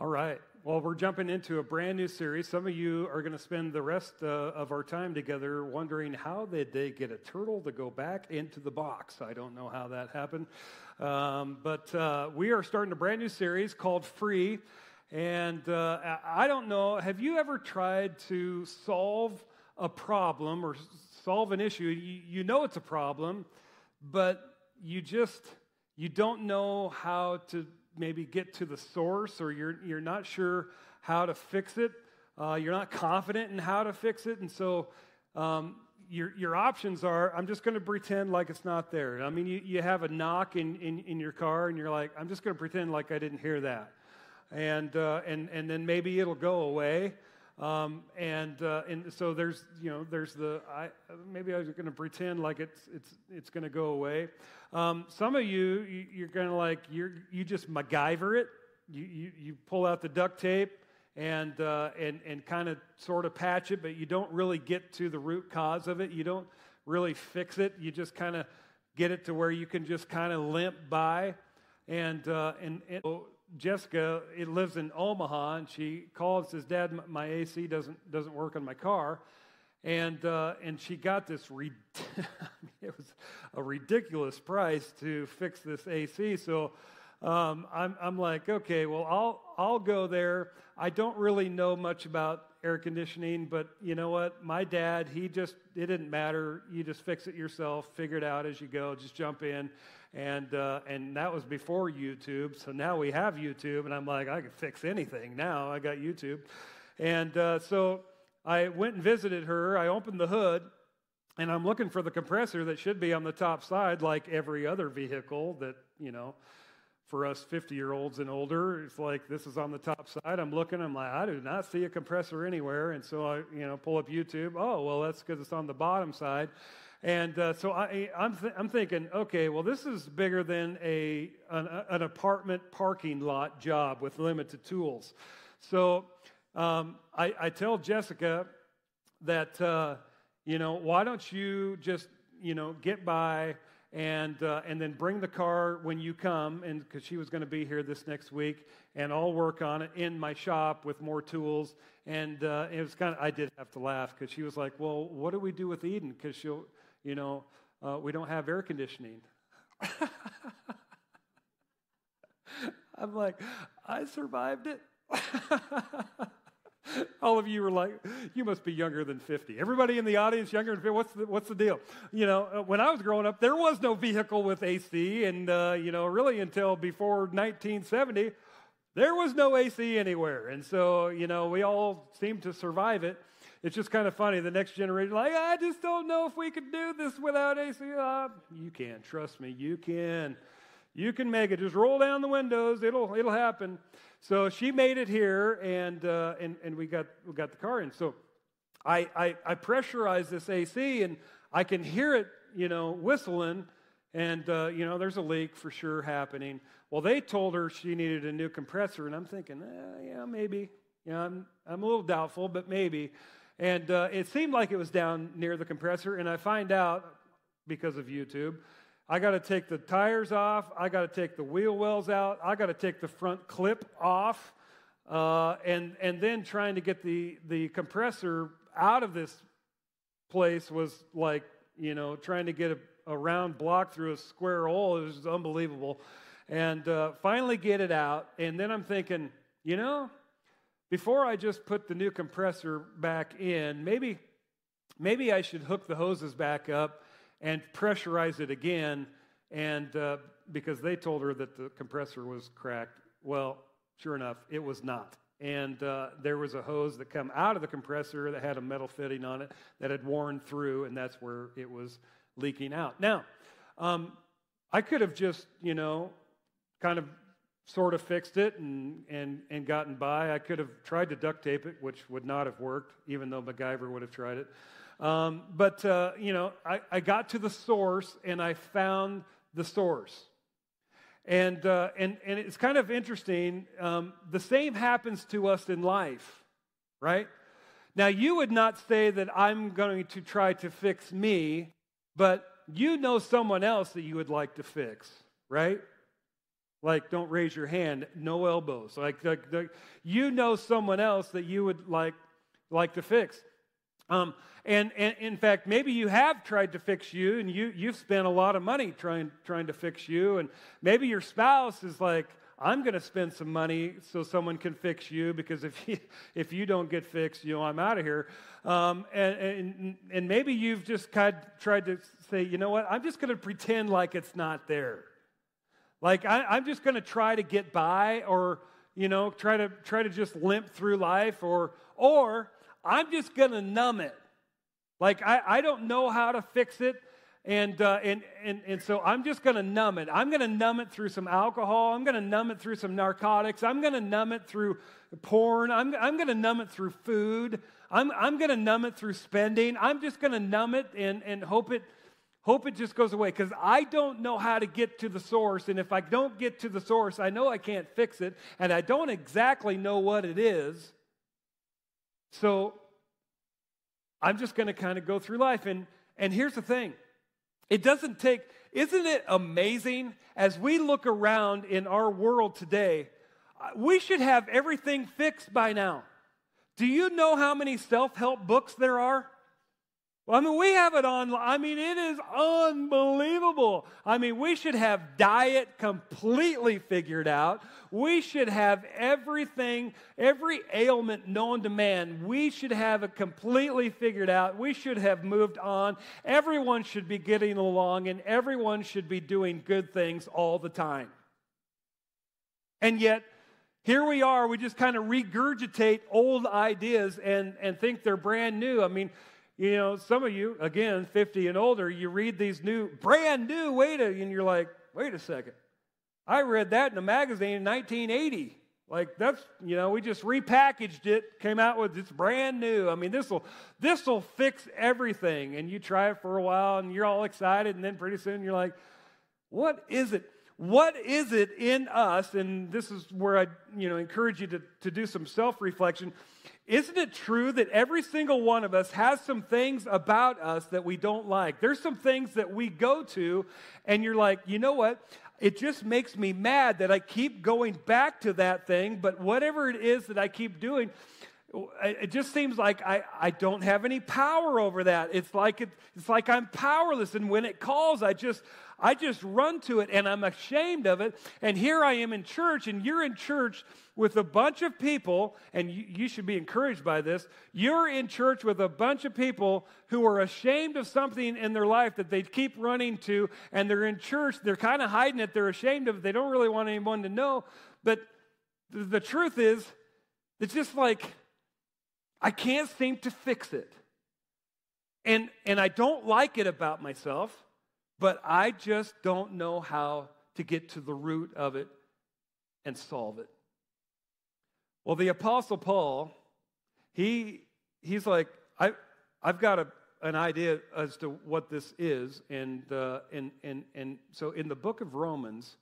All right. Well, we're jumping into a brand new series. Some of you are going to spend the rest uh, of our time together wondering how did they get a turtle to go back into the box. I don't know how that happened. Um, but uh, we are starting a brand new series called Free. And uh, I don't know, have you ever tried to solve a problem or solve an issue? You, you know it's a problem, but you just you don't know how to maybe get to the source or you're, you're not sure how to fix it. Uh, you're not confident in how to fix it. And so um, your, your options are I'm just going to pretend like it's not there. I mean, you, you have a knock in, in, in your car and you're like, I'm just going to pretend like I didn't hear that. And, uh, and, and then maybe it'll go away. Um, and uh, and so there's you know there's the I, maybe I was going to pretend like it's it's it's going to go away. Um, some of you you're going to like you you just MacGyver it. You, you you pull out the duct tape and uh, and and kind of sort of patch it, but you don't really get to the root cause of it. You don't really fix it. You just kind of get it to where you can just kind of limp by. And uh, and, and Jessica it lives in Omaha, and she calls says, "Dad, my AC doesn't doesn't work on my car," and uh, and she got this. Re- it was a ridiculous price to fix this AC. So um, I'm I'm like, okay, well, I'll I'll go there. I don't really know much about air conditioning, but you know what? My dad, he just it didn't matter. You just fix it yourself, figure it out as you go. Just jump in and uh, and that was before YouTube. So now we have YouTube, and I'm like, I can fix anything now. I got YouTube, and uh, so I went and visited her. I opened the hood, and I'm looking for the compressor that should be on the top side, like every other vehicle that you know. For us 50 year olds and older, it's like this is on the top side. I'm looking, I'm like, I do not see a compressor anywhere. And so I, you know, pull up YouTube. Oh, well, that's because it's on the bottom side. And uh, so I, I'm, th- I'm thinking, okay, well, this is bigger than a, an, an apartment parking lot job with limited tools. So um, I, I, tell Jessica that, uh, you know, why don't you just, you know, get by and, uh, and then bring the car when you come, and because she was going to be here this next week, and I'll work on it in my shop with more tools. And uh, it was kind of, I did have to laugh because she was like, well, what do we do with Eden? Because she'll, you know, uh, we don't have air conditioning. I'm like, I survived it. All of you were like, you must be younger than 50. Everybody in the audience younger than 50, what's the, what's the deal? You know, uh, when I was growing up, there was no vehicle with AC, and, uh, you know, really until before 1970, there was no AC anywhere. And so, you know, we all seemed to survive it it's just kind of funny. The next generation, like, I just don't know if we could do this without AC. Uh, you can, trust me, you can. You can make it. Just roll down the windows. It'll it'll happen. So she made it here, and uh, and and we got we got the car in. So I, I I pressurize this AC, and I can hear it, you know, whistling, and uh, you know, there's a leak for sure happening. Well, they told her she needed a new compressor, and I'm thinking, eh, yeah, maybe. Know, I'm I'm a little doubtful, but maybe. And uh, it seemed like it was down near the compressor, and I find out because of YouTube. I got to take the tires off. I got to take the wheel wells out. I got to take the front clip off. Uh, and, and then trying to get the, the compressor out of this place was like, you know, trying to get a, a round block through a square hole. It was unbelievable. And uh, finally get it out. And then I'm thinking, you know, before I just put the new compressor back in, maybe, maybe I should hook the hoses back up and pressurize it again. And uh, because they told her that the compressor was cracked, well, sure enough, it was not. And uh, there was a hose that come out of the compressor that had a metal fitting on it that had worn through, and that's where it was leaking out. Now, um, I could have just, you know, kind of sort of fixed it and, and, and gotten by. I could have tried to duct tape it, which would not have worked, even though MacGyver would have tried it. Um, but, uh, you know, I, I got to the source and I found the source. And, uh, and, and it's kind of interesting. Um, the same happens to us in life, right? Now, you would not say that I'm going to try to fix me, but you know someone else that you would like to fix, right? Like, don't raise your hand, no elbows. Like, like, like you know someone else that you would like, like to fix. Um, and, and in fact, maybe you have tried to fix you and you, you've spent a lot of money trying, trying to fix you. And maybe your spouse is like, I'm going to spend some money so someone can fix you because if you, if you don't get fixed, you know, I'm out of here. Um, and, and, and maybe you've just kind of tried to say, you know what, I'm just going to pretend like it's not there. Like I, I'm just going to try to get by or, you know, try to, try to just limp through life or, or I'm just going to numb it. Like I, I don't know how to fix it. And, uh, and, and, and so I'm just going to numb it. I'm going to numb it through some alcohol. I'm going to numb it through some narcotics. I'm going to numb it through porn. I'm, I'm going to numb it through food. I'm, I'm going to numb it through spending. I'm just going to numb it and, and hope, it, hope it just goes away because I don't know how to get to the source. And if I don't get to the source, I know I can't fix it. And I don't exactly know what it is. So I'm just going to kind of go through life. And, and here's the thing it doesn't take, isn't it amazing as we look around in our world today? Uh, we should have everything fixed by now. Do you know how many self help books there are? Well, I mean, we have it on. I mean, it is unbelievable. I mean, we should have diet completely figured out. We should have everything, every ailment known to man, we should have it completely figured out. We should have moved on. Everyone should be getting along, and everyone should be doing good things all the time. And yet, here we are, we just kind of regurgitate old ideas and, and think they're brand new. I mean, you know, some of you, again, 50 and older, you read these new, brand new, wait a, and you're like, wait a second. I read that in a magazine in 1980. Like that's, you know, we just repackaged it, came out with it's brand new. I mean, this will this will fix everything. And you try it for a while and you're all excited, and then pretty soon you're like, what is it? What is it in us? And this is where I, you know, encourage you to, to do some self-reflection. Isn't it true that every single one of us has some things about us that we don't like? There's some things that we go to, and you're like, you know what? It just makes me mad that I keep going back to that thing, but whatever it is that I keep doing, it just seems like I, I don't have any power over that. It's like it, it's like I'm powerless, and when it calls, I just I just run to it, and I'm ashamed of it. And here I am in church, and you're in church with a bunch of people, and you, you, should be encouraged by this. You're in church with a bunch of people who are ashamed of something in their life that they keep running to, and they're in church, they're kind of hiding it, they're ashamed of it, they don't really want anyone to know. But the, the truth is, it's just like, I can't seem to fix it. And, and I don't like it about myself, but I just don't know how to get to the root of it and solve it. Well, the Apostle Paul, he, he's like, I, I've got a, an idea as to what this is. And, uh, and, and, and so in the book of Romans,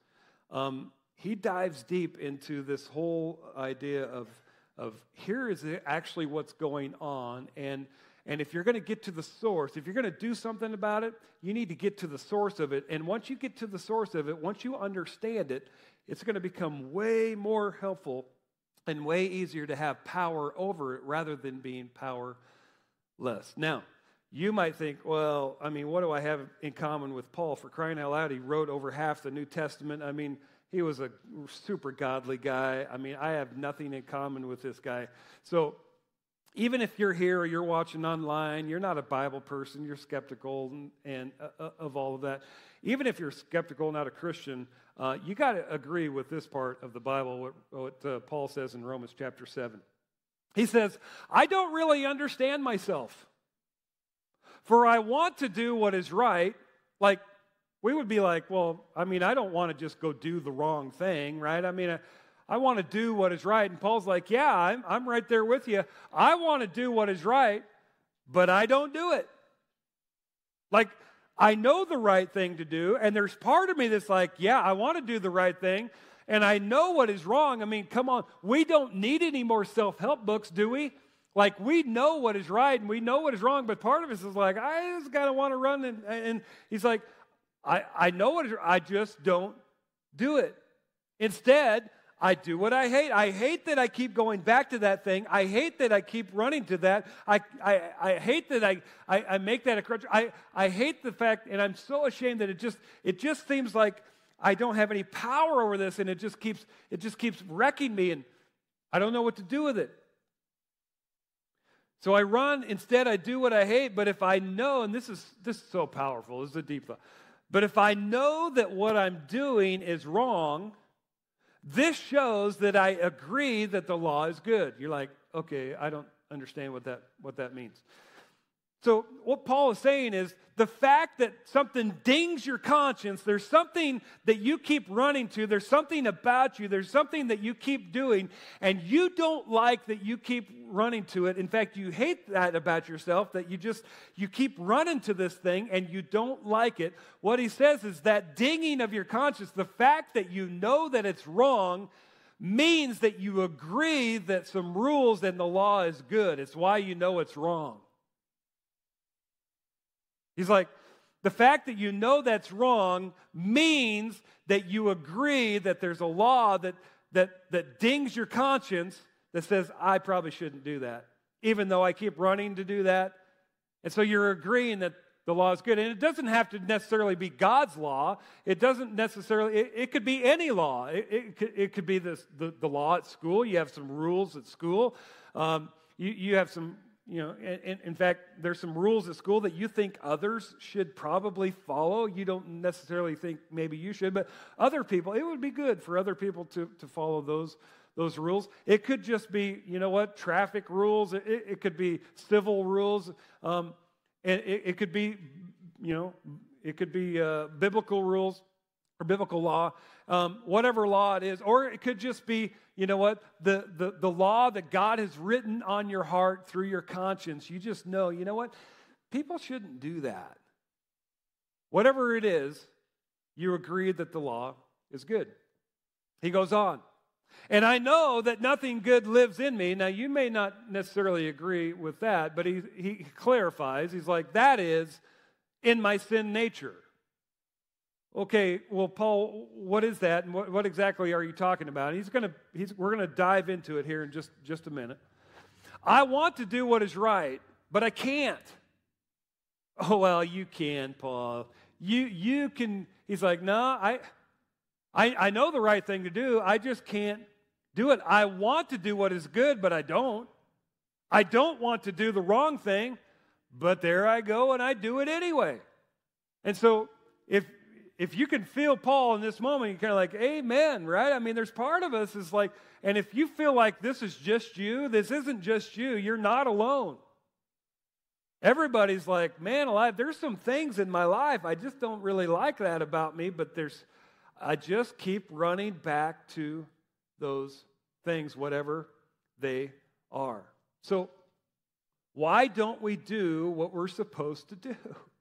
um, he dives deep into this whole idea of, of here is actually what's going on. And, and if you're going to get to the source, if you're going to do something about it, you need to get to the source of it. And once you get to the source of it, once you understand it, it's going to become way more helpful and way easier to have power over it rather than being powerless. Now, you might think, well, I mean, what do I have in common with Paul? For crying out loud, he wrote over half the New Testament. I mean, he was a super godly guy. I mean, I have nothing in common with this guy. So, even if you're here or you're watching online, you're not a Bible person, you're skeptical and, and uh, uh of all of that. Even if you're skeptical, not a Christian, uh, you got to agree with this part of the Bible, what, what uh, Paul says in Romans chapter 7. He says, I don't really understand myself, for I want to do what is right. Like, we would be like, well, I mean, I don't want to just go do the wrong thing, right? I mean, I want to do what is right. And Paul's like, yeah, I'm, I'm right there with you. I want to do what is right, but I don't do it. Like, I know the right thing to do, and there's part of me that's like, yeah, I want to do the right thing, and I know what is wrong. I mean, come on, we don't need any more self help books, do we? Like, we know what is right and we know what is wrong, but part of us is like, I just kind of want to run. And, and he's like, I, I know what is I just don't do it. Instead, I do what I hate. I hate that I keep going back to that thing. I hate that I keep running to that. I, I, I hate that I, I, I make that a crutch. I, I hate the fact, and I'm so ashamed that it just, it just seems like I don't have any power over this, and it just keeps, it just keeps wrecking me, and I don't know what to do with it. So I run, instead I do what I hate, but if I know, and this is this is so powerful, this is a deep thought. But if I know that what I'm doing is wrong, this shows that I agree that the law is good. You're like, okay, I don't understand what that, what that means. So, what Paul is saying is the fact that something dings your conscience, there's something that you keep running to, there's something about you, there's something that you keep doing, and you don't like that you keep running to it. In fact, you hate that about yourself, that you just, you keep running to this thing and you don't like it. What he says is that dinging of your conscience, the fact that you know that it's wrong, means that you agree that some rules and the law is good. It's why you know it's wrong. He's like, the fact that you know that's wrong means that you agree that there's a law that, that, that dings your conscience that says, I probably shouldn't do that, even though I keep running to do that. And so you're agreeing that the law is good. And it doesn't have to necessarily be God's law. It doesn't necessarily, it, it could be any law. It, it, could, it could be this, the, the law at school. You have some rules at school. Um, you, you have some you know, in, in fact, there's some rules at school that you think others should probably follow. You don't necessarily think maybe you should, but other people, it would be good for other people to, to follow those, those rules. It could just be, you know what, traffic rules. It, it could be civil rules. Um, and it, it, could be, you know, it could be uh, biblical rules or biblical law, um, whatever law it is. Or it could just be you know what? The, the, the law that God has written on your heart through your conscience, you just know, you know what? People shouldn't do that. Whatever it is, you agree that the law is good. He goes on. And I know that nothing good lives in me. Now, you may not necessarily agree with that, but he, he clarifies. He's like, that is in my sin nature. Okay, well, Paul, what is that, and what, what exactly are you talking about? he's gonna, he's, we're gonna dive into it here in just, just a minute. I want to do what is right, but I can't. Oh well, you can, Paul. You you can. He's like, no, I, I, I know the right thing to do. I just can't do it. I want to do what is good, but I don't. I don't want to do the wrong thing, but there I go and I do it anyway. And so if if you can feel Paul in this moment, you're kind of like, Amen, right? I mean, there's part of us is like, and if you feel like this is just you, this isn't just you, you're not alone. Everybody's like, man, alive, there's some things in my life. I just don't really like that about me, but there's, I just keep running back to those things, whatever they are. So, why don't we do what we're supposed to do?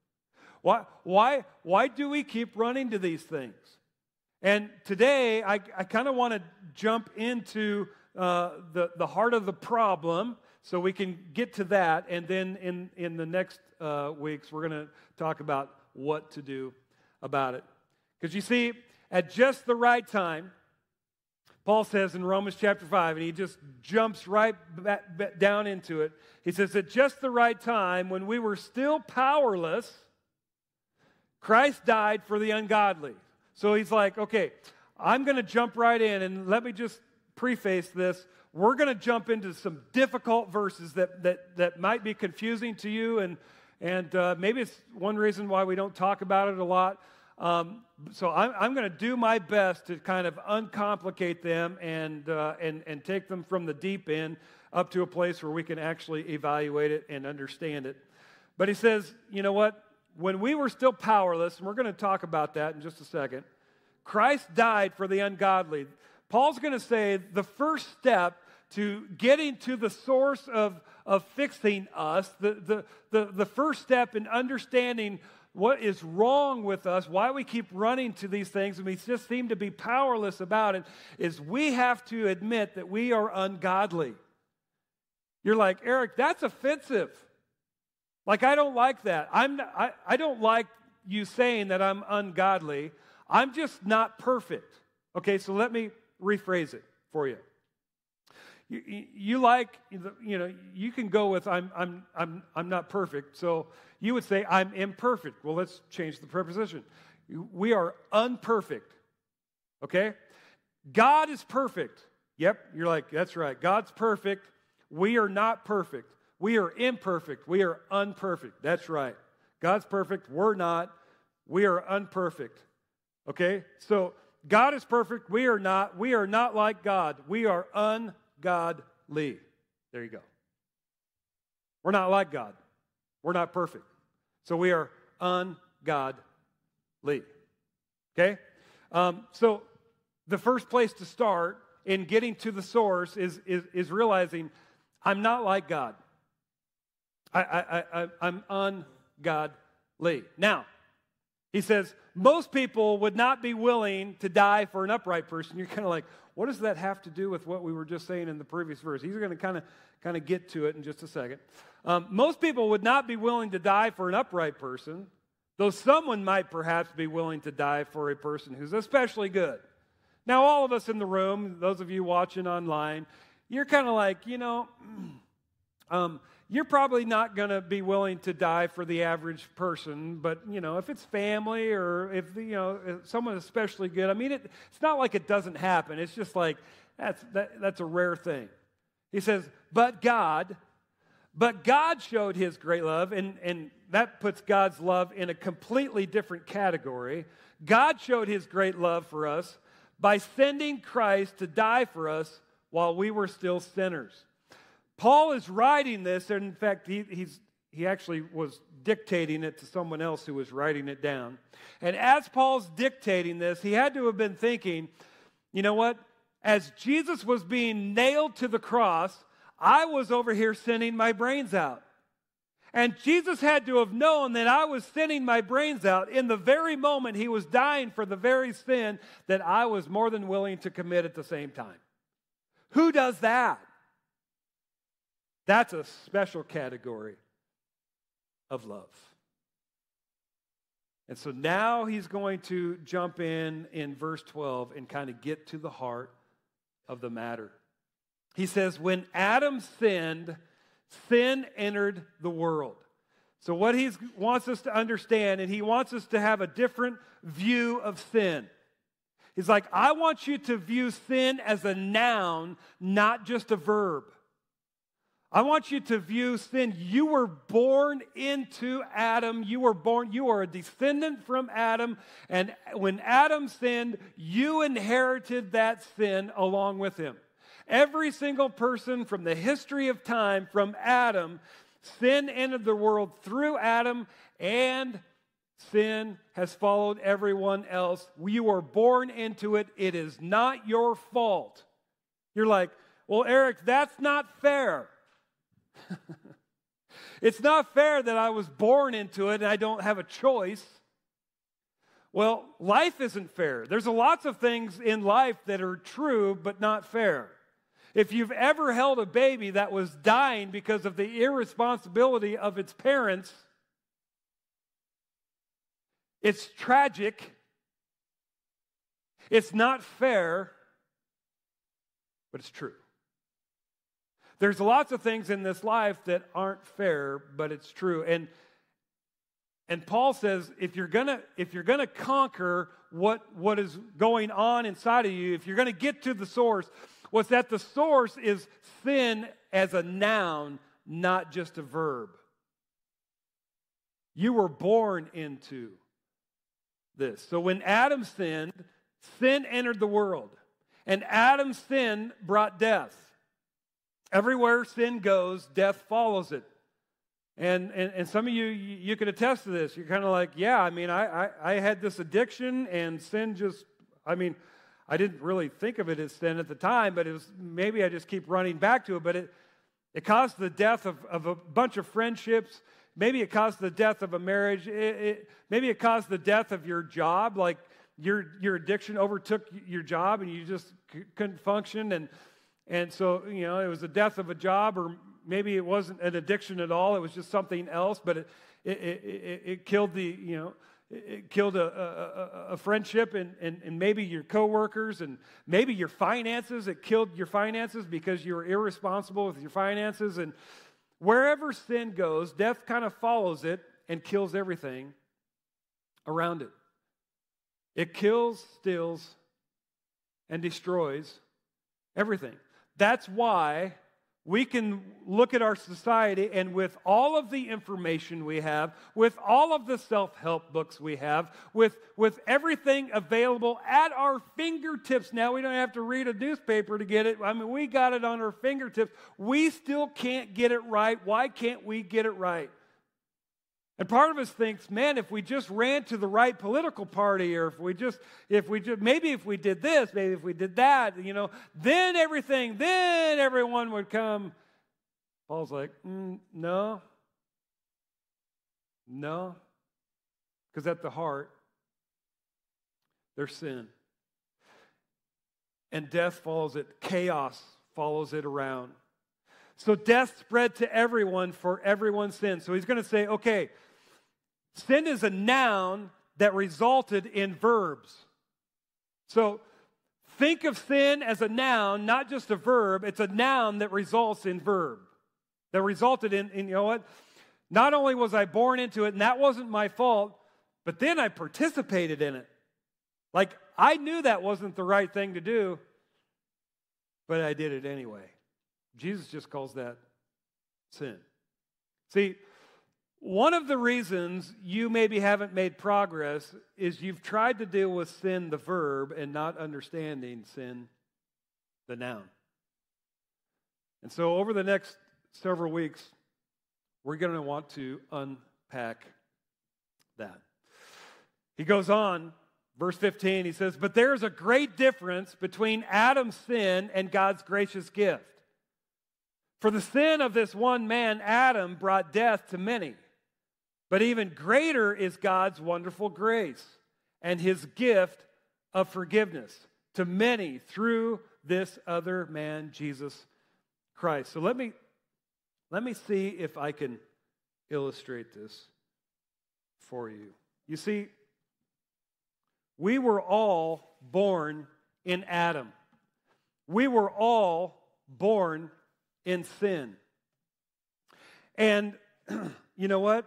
Why, why, why do we keep running to these things? And today, I, I kind of want to jump into uh, the, the heart of the problem so we can get to that. And then in, in the next uh, weeks, we're going to talk about what to do about it. Because you see, at just the right time, Paul says in Romans chapter 5, and he just jumps right back, back down into it. He says, At just the right time, when we were still powerless, Christ died for the ungodly. So he's like, okay, I'm going to jump right in and let me just preface this. We're going to jump into some difficult verses that, that, that might be confusing to you, and, and uh, maybe it's one reason why we don't talk about it a lot. Um, so I'm, I'm going to do my best to kind of uncomplicate them and, uh, and, and take them from the deep end up to a place where we can actually evaluate it and understand it. But he says, you know what? When we were still powerless, and we're going to talk about that in just a second, Christ died for the ungodly. Paul's going to say the first step to getting to the source of, of fixing us, the, the, the, the first step in understanding what is wrong with us, why we keep running to these things, and we just seem to be powerless about it, is we have to admit that we are ungodly. You're like, Eric, that's offensive. Like, I don't like that. I'm, I, I don't like you saying that I'm ungodly. I'm just not perfect, Okay, so let me rephrase it for you. You, you like, you know, you can go with I'm, I'm, I'm, I'm not perfect. So you would say I'm imperfect. Well, let's change the preposition. We are unperfect. Okay? God is perfect. Yep, you're like, that's right. God's perfect. We are not perfect. We are imperfect. We are unperfect. That's right. God's perfect. We're not. We are unperfect. Okay? So God is perfect. We are not. We are not like God. We are ungodly. There you go. We're not like God. We're not perfect. So we are ungodly. Okay? Um, so the first place to start in getting to the source is, is, is realizing I'm not like God. I, I, I, I'm ungodly. Now, he says, most people would not be willing to die for an upright person. You're kind of like, what does that have to do with what we were just saying in the previous verse? He's going to kind of kind of get to it in just a second. Um, most people would not be willing to die for an upright person, though someone might perhaps be willing to die for a person who's especially good. Now, all of us in the room, those of you watching online, you're kind of like, you know, um, you're probably not going to be willing to die for the average person, but you know, if it's family or if you know if someone especially good, I mean, it, it's not like it doesn't happen. It's just like that's that, that's a rare thing. He says, but God, but God showed His great love, and and that puts God's love in a completely different category. God showed His great love for us by sending Christ to die for us while we were still sinners. Paul is writing this, and in fact, he, he's, he actually was dictating it to someone else who was writing it down. And as Paul's dictating this, he had to have been thinking, you know what? As Jesus was being nailed to the cross, I was over here sinning my brains out. And Jesus had to have known that I was sinning my brains out in the very moment he was dying for the very sin that I was more than willing to commit at the same time. Who does that? That's a special category of love. And so now he's going to jump in in verse 12 and kind of get to the heart of the matter. He says, When Adam sinned, sin entered the world. So, what he wants us to understand, and he wants us to have a different view of sin. He's like, I want you to view sin as a noun, not just a verb. I want you to view sin. You were born into Adam. You were born, you are a descendant from Adam. And when Adam sinned, you inherited that sin along with him. Every single person from the history of time, from Adam, sin entered the world through Adam, and sin has followed everyone else. You were born into it. It is not your fault. You're like, well, Eric, that's not fair. it's not fair that I was born into it and I don't have a choice. Well, life isn't fair. There's lots of things in life that are true but not fair. If you've ever held a baby that was dying because of the irresponsibility of its parents, it's tragic. It's not fair, but it's true. There's lots of things in this life that aren't fair, but it's true. And and Paul says if you're gonna if you're gonna conquer what what is going on inside of you, if you're gonna get to the source, was that the source is sin as a noun, not just a verb. You were born into this. So when Adam sinned, sin entered the world. And Adam's sin brought death. Everywhere sin goes, death follows it. And, and, and some of you, you could attest to this. You're kind of like, yeah, I mean, I, I, I had this addiction and sin just, I mean, I didn't really think of it as sin at the time, but it was maybe I just keep running back to it. But it, it caused the death of, of a bunch of friendships. Maybe it caused the death of a marriage. It, it, maybe it caused the death of your job. Like your, your addiction overtook your job and you just c- couldn't function. And, and so, you know, it was the death of a job, or maybe it wasn't an addiction at all. It was just something else, but it, it, it, it killed the, you know, it killed a, a, a friendship and, and, and maybe your coworkers and maybe your finances. It killed your finances because you were irresponsible with your finances. And wherever sin goes, death kind of follows it and kills everything around it. It kills, steals, and destroys everything. That's why we can look at our society and with all of the information we have, with all of the self help books we have, with, with everything available at our fingertips now, we don't have to read a newspaper to get it. I mean, we got it on our fingertips. We still can't get it right. Why can't we get it right? And part of us thinks, man, if we just ran to the right political party, or if we just, if we just, maybe if we did this, maybe if we did that, you know, then everything, then everyone would come. Paul's like, mm, no, no, because at the heart, there's sin. And death follows it, chaos follows it around. So death spread to everyone for everyone's sin. So he's going to say, okay, Sin is a noun that resulted in verbs. So think of sin as a noun, not just a verb. It's a noun that results in verb, that resulted in, in you know what? Not only was I born into it, and that wasn't my fault, but then I participated in it. Like, I knew that wasn't the right thing to do, but I did it anyway. Jesus just calls that sin. See, one of the reasons you maybe haven't made progress is you've tried to deal with sin, the verb, and not understanding sin, the noun. And so, over the next several weeks, we're going to want to unpack that. He goes on, verse 15, he says, But there is a great difference between Adam's sin and God's gracious gift. For the sin of this one man, Adam, brought death to many. But even greater is God's wonderful grace and his gift of forgiveness to many through this other man, Jesus Christ. So let me, let me see if I can illustrate this for you. You see, we were all born in Adam. We were all born in sin. And you know what?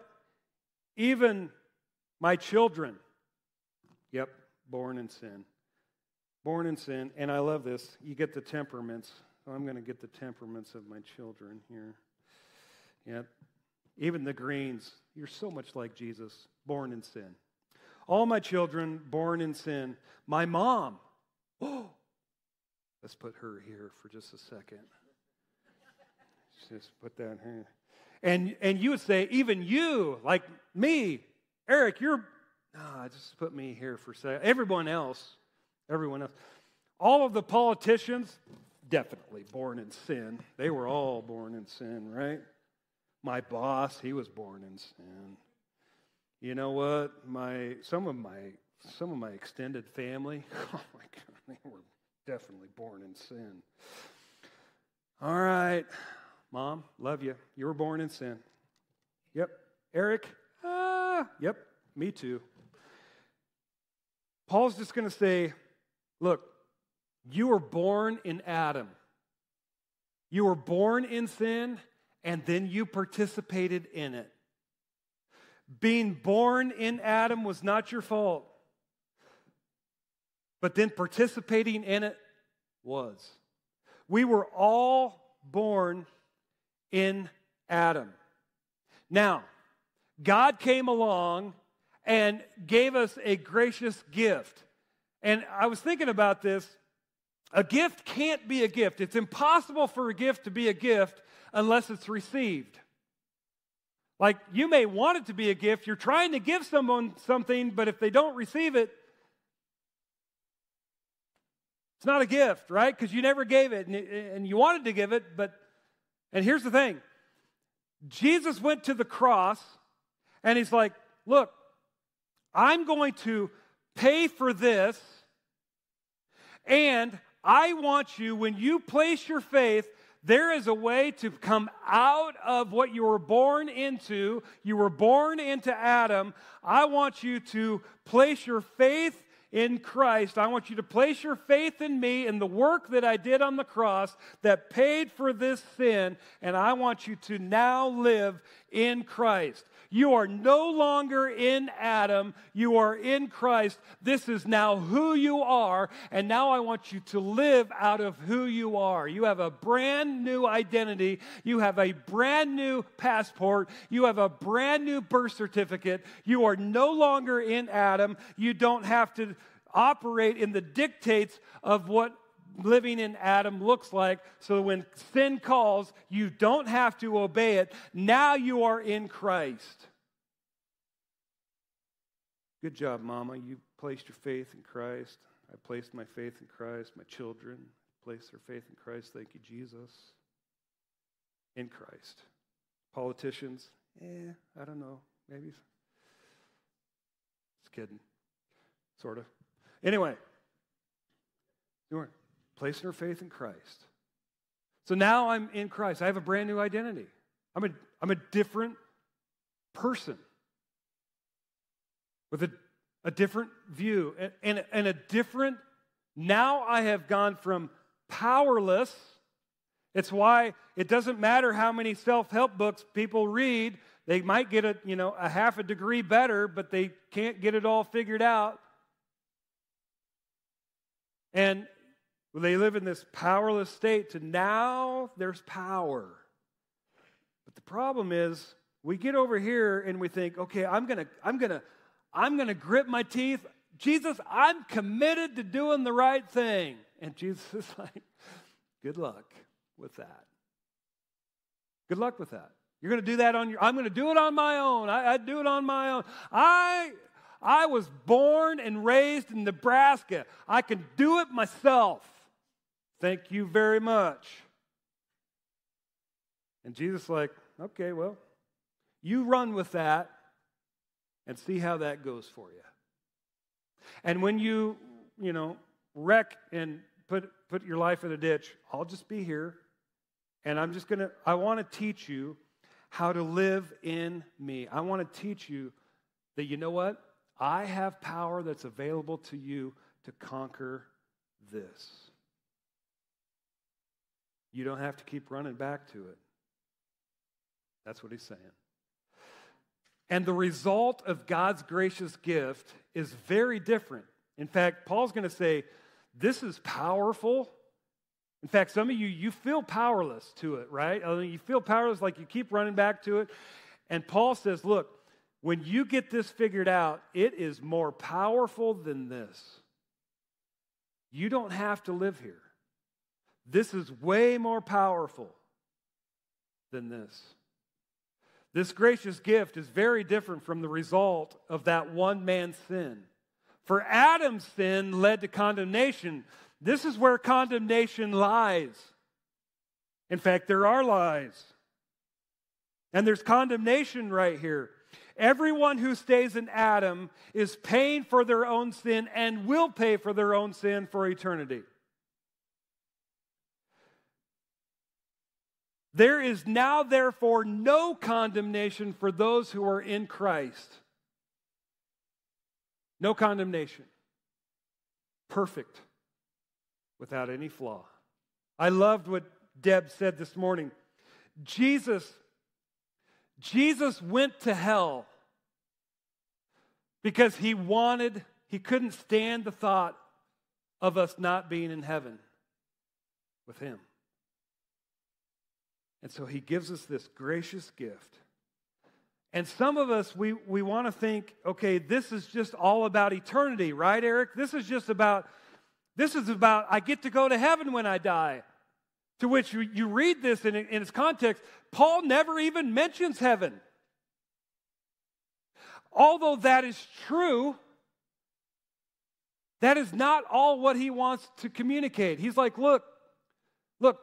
Even my children, yep, born in sin. Born in sin. And I love this. You get the temperaments. So I'm going to get the temperaments of my children here. Yep. Even the greens. You're so much like Jesus, born in sin. All my children born in sin. My mom. Oh, let's put her here for just a second. Just put that here. And, and you would say, even you, like me, Eric, you're, ah, just put me here for a second. Everyone else, everyone else. All of the politicians, definitely born in sin. They were all born in sin, right? My boss, he was born in sin. You know what? My some of my some of my extended family, oh my god, they were definitely born in sin. All right. Mom, love you. You were born in sin. Yep. Eric, ah, yep, me too. Paul's just going to say, look, you were born in Adam. You were born in sin, and then you participated in it. Being born in Adam was not your fault, but then participating in it was. We were all born in Adam. Now, God came along and gave us a gracious gift. And I was thinking about this. A gift can't be a gift. It's impossible for a gift to be a gift unless it's received. Like you may want it to be a gift, you're trying to give someone something, but if they don't receive it, it's not a gift, right? Because you never gave it and you wanted to give it, but and here's the thing Jesus went to the cross and he's like, Look, I'm going to pay for this, and I want you, when you place your faith, There is a way to come out of what you were born into. You were born into Adam. I want you to place your faith in Christ. I want you to place your faith in me and the work that I did on the cross that paid for this sin, and I want you to now live in Christ. You are no longer in Adam, you are in Christ. This is now who you are, and now I want you to live out of who you are. You have a brand new identity, you have a brand new passport, you have a brand new birth certificate. You are no longer in Adam. You don't have to operate in the dictates of what living in Adam looks like. So when sin calls, you don't have to obey it. Now you are in Christ. Good job, Mama. You placed your faith in Christ. I placed my faith in Christ. My children placed their faith in Christ. Thank you, Jesus. In Christ. Politicians, eh, I don't know. Maybe. Just kidding. Sort of. Anyway, you are placing her faith in Christ. So now I'm in Christ. I have a brand new identity. I'm a, I'm a different person with a, a different view and, and, and a different. Now I have gone from powerless. It's why it doesn't matter how many self-help books people read. They might get a, you know, a half a degree better, but they can't get it all figured out. And they live in this powerless state to now there's power. But the problem is we get over here and we think, okay, I'm gonna, I'm gonna, I'm gonna grip my teeth. Jesus, I'm committed to doing the right thing. And Jesus is like, good luck with that. Good luck with that. You're to do that on your, I'm to do it on my own. I, I do it on my own. I, I was born and raised in Nebraska. I can do it myself. Thank you very much. And Jesus like, okay, well, you run with that and see how that goes for you. And when you, you know, wreck and put put your life in a ditch, I'll just be here and I'm just going to I want to teach you how to live in me. I want to teach you that you know what? I have power that's available to you to conquer this. You don't have to keep running back to it. That's what he's saying. And the result of God's gracious gift is very different. In fact, Paul's going to say, This is powerful. In fact, some of you, you feel powerless to it, right? You feel powerless, like you keep running back to it. And Paul says, Look, when you get this figured out, it is more powerful than this. You don't have to live here. This is way more powerful than this. This gracious gift is very different from the result of that one man's sin. For Adam's sin led to condemnation. This is where condemnation lies. In fact, there are lies. And there's condemnation right here. Everyone who stays in Adam is paying for their own sin and will pay for their own sin for eternity. There is now, therefore, no condemnation for those who are in Christ. No condemnation. Perfect, without any flaw. I loved what Deb said this morning. Jesus, Jesus went to hell because he wanted, he couldn't stand the thought of us not being in heaven with him. And so he gives us this gracious gift. And some of us, we, we want to think, okay, this is just all about eternity, right, Eric? This is just about, this is about, I get to go to heaven when I die. To which you, you read this in, in its context, Paul never even mentions heaven. Although that is true, that is not all what he wants to communicate. He's like, look, look,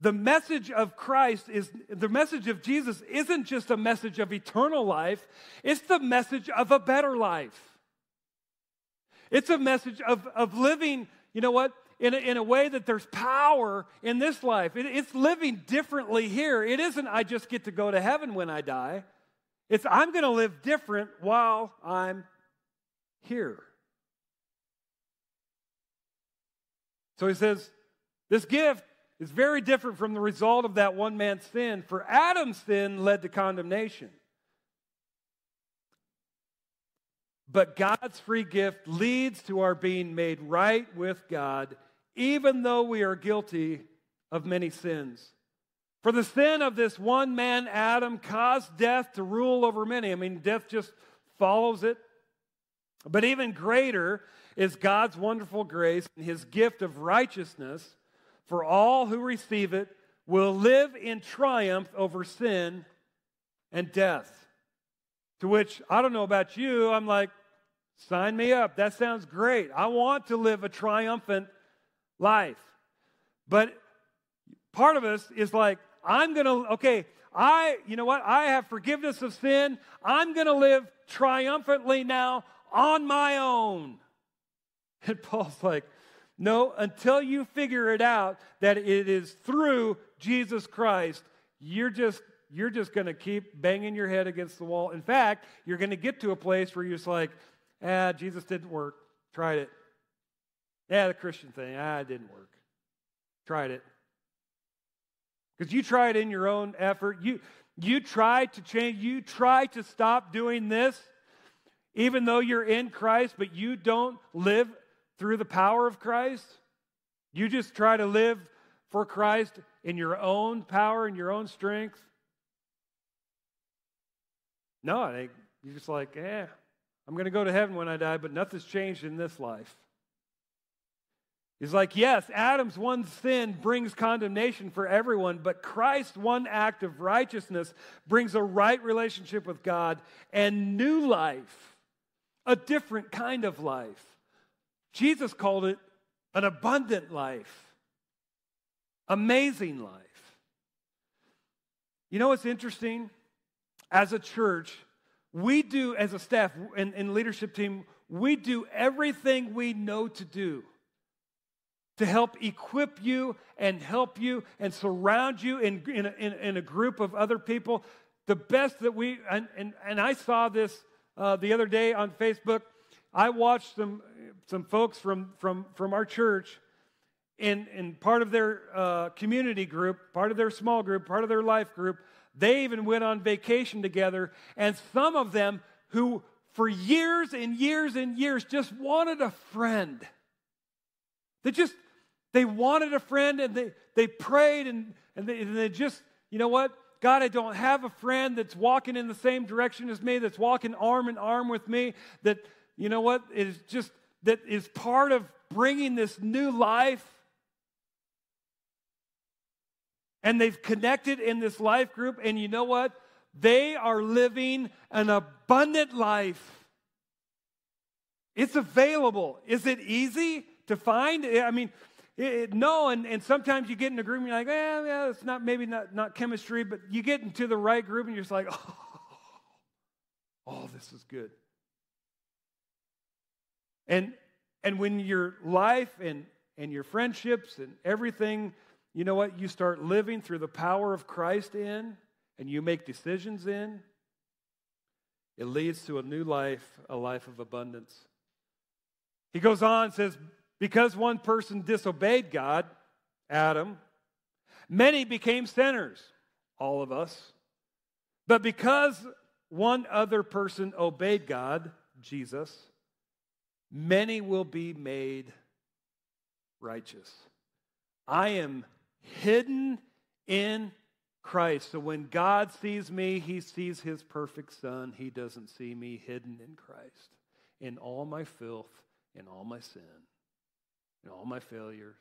the message of Christ is the message of Jesus isn't just a message of eternal life, it's the message of a better life. It's a message of, of living, you know what? in a, in a way that there's power in this life. It, it's living differently here. It isn't, I just get to go to heaven when I die. It's, I'm going to live different while I'm here. So he says, this gift is very different from the result of that one man's sin. For Adam's sin led to condemnation. But God's free gift leads to our being made right with God, even though we are guilty of many sins. For the sin of this one man, Adam, caused death to rule over many. I mean, death just follows it. But even greater is God's wonderful grace and his gift of righteousness for all who receive it will live in triumph over sin and death. To which I don't know about you, I'm like, sign me up. That sounds great. I want to live a triumphant life. But part of us is like, I'm going to, okay, I, you know what? I have forgiveness of sin. I'm going to live triumphantly now on my own. And Paul's like, no, until you figure it out that it is through Jesus Christ, you're just you're just going to keep banging your head against the wall. In fact, you're going to get to a place where you're just like, ah, Jesus didn't work. Tried it. Yeah, the Christian thing, ah, it didn't work. Tried it. Because you tried in your own effort. You you tried to change, you tried to stop doing this, even though you're in Christ, but you don't live through the power of Christ? You just try to live for Christ in your own power and your own strength? No, I think you're just like, eh, I'm going to go to heaven when I die, but nothing's changed in this life. He's like, yes, Adam's one sin brings condemnation for everyone, but Christ's one act of righteousness brings a right relationship with God and new life, a different kind of life. Jesus called it an abundant life, amazing life. You know what's interesting? As a church, we do, as a staff and, and leadership team, we do everything we know to do to help equip you and help you and surround you in, in, a, in, a group of other people. The best that we, and, and, and I saw this uh, the other day on Facebook. I watched some, some folks from, from, from our church in, in part of their uh, community group, part of their small group, part of their life group. They even went on vacation together. And some of them who, for years and years and years, just wanted a friend. They just, they wanted a friend and they, they prayed and, and, they, and they just, you know what? God, I don't have a friend that's walking in the same direction as me, that's walking arm in arm with me, that, you know what, is just that is part of bringing this new life. And they've connected in this life group, and you know what? They are living an abundant life. It's available. Is it easy to find? I mean, it, no, and, and sometimes you get in a group and you're like, eh, yeah, it's not maybe not, not chemistry, but you get into the right group and you're just like, oh, oh, this is good. And, and when your life and, and your friendships and everything, you know what, you start living through the power of Christ in, and you make decisions in, it leads to a new life, a life of abundance. He goes on and says, Because one person disobeyed God, Adam, many became sinners, all of us. But because one other person obeyed God, Jesus, many will be made righteous. I am hidden in Christ. So when God sees me, he sees his perfect son. He doesn't see me hidden in Christ, in all my filth, in all my sin, in all my failures,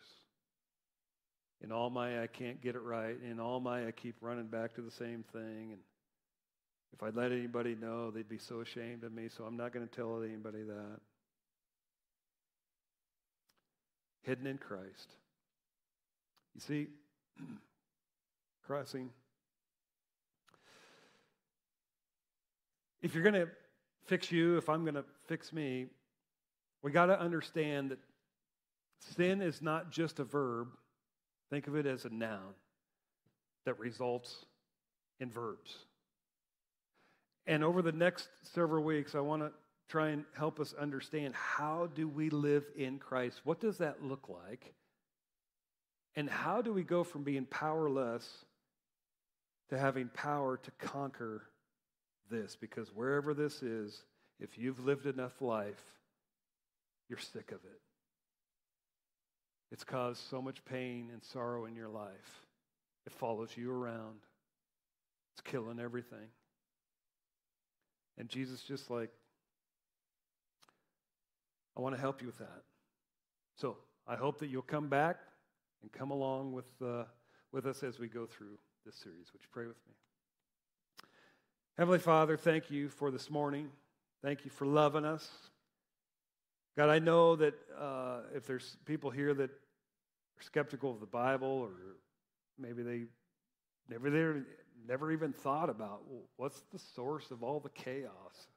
in all my I can't get it right, in all my I keep running back to the same thing. And if I'd let anybody know, they'd be so ashamed of me, so I'm not going to tell anybody that. Hidden in Christ. You see, crossing. If you're going to fix you, if I'm going to fix me, we got to understand that Sin is not just a verb, think of it as a noun that results in verbs. And over the next several weeks, I want to try and help us understand how do we live in Christ? What does that look like? And how do we go from being powerless to having power to conquer this? Because wherever this is, if you've lived enough life, you're sick of it. It's caused so much pain and sorrow in your life. It follows you around. It's killing everything. And Jesus just like, I want to help you with that. So I hope that you'll come back and come along with, uh, with us as we go through this series. Would you pray with me? Heavenly Father, thank you for this morning. Thank you for loving us. God, I know that uh, if there's people here that are skeptical of the Bible, or maybe they never they never even thought about well, what's the source of all the chaos.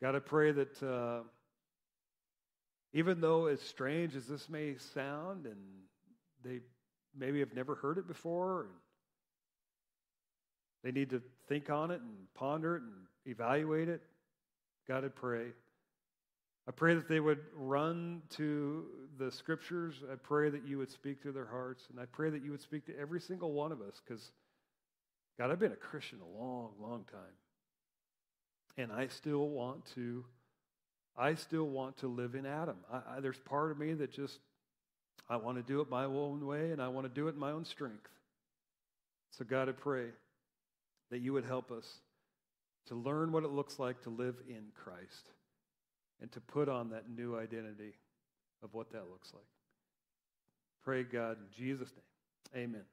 God, I pray that uh, even though as strange as this may sound, and they maybe have never heard it before, and they need to think on it and ponder it and evaluate it, God, I pray. I pray that they would run to the scriptures. I pray that you would speak to their hearts. And I pray that you would speak to every single one of us because, God, I've been a Christian a long, long time. And I still want to I still want to live in Adam. I, I, there's part of me that just, I want to do it my own way and I want to do it in my own strength. So, God, I pray that you would help us to learn what it looks like to live in Christ and to put on that new identity of what that looks like. Pray, God, in Jesus' name. Amen.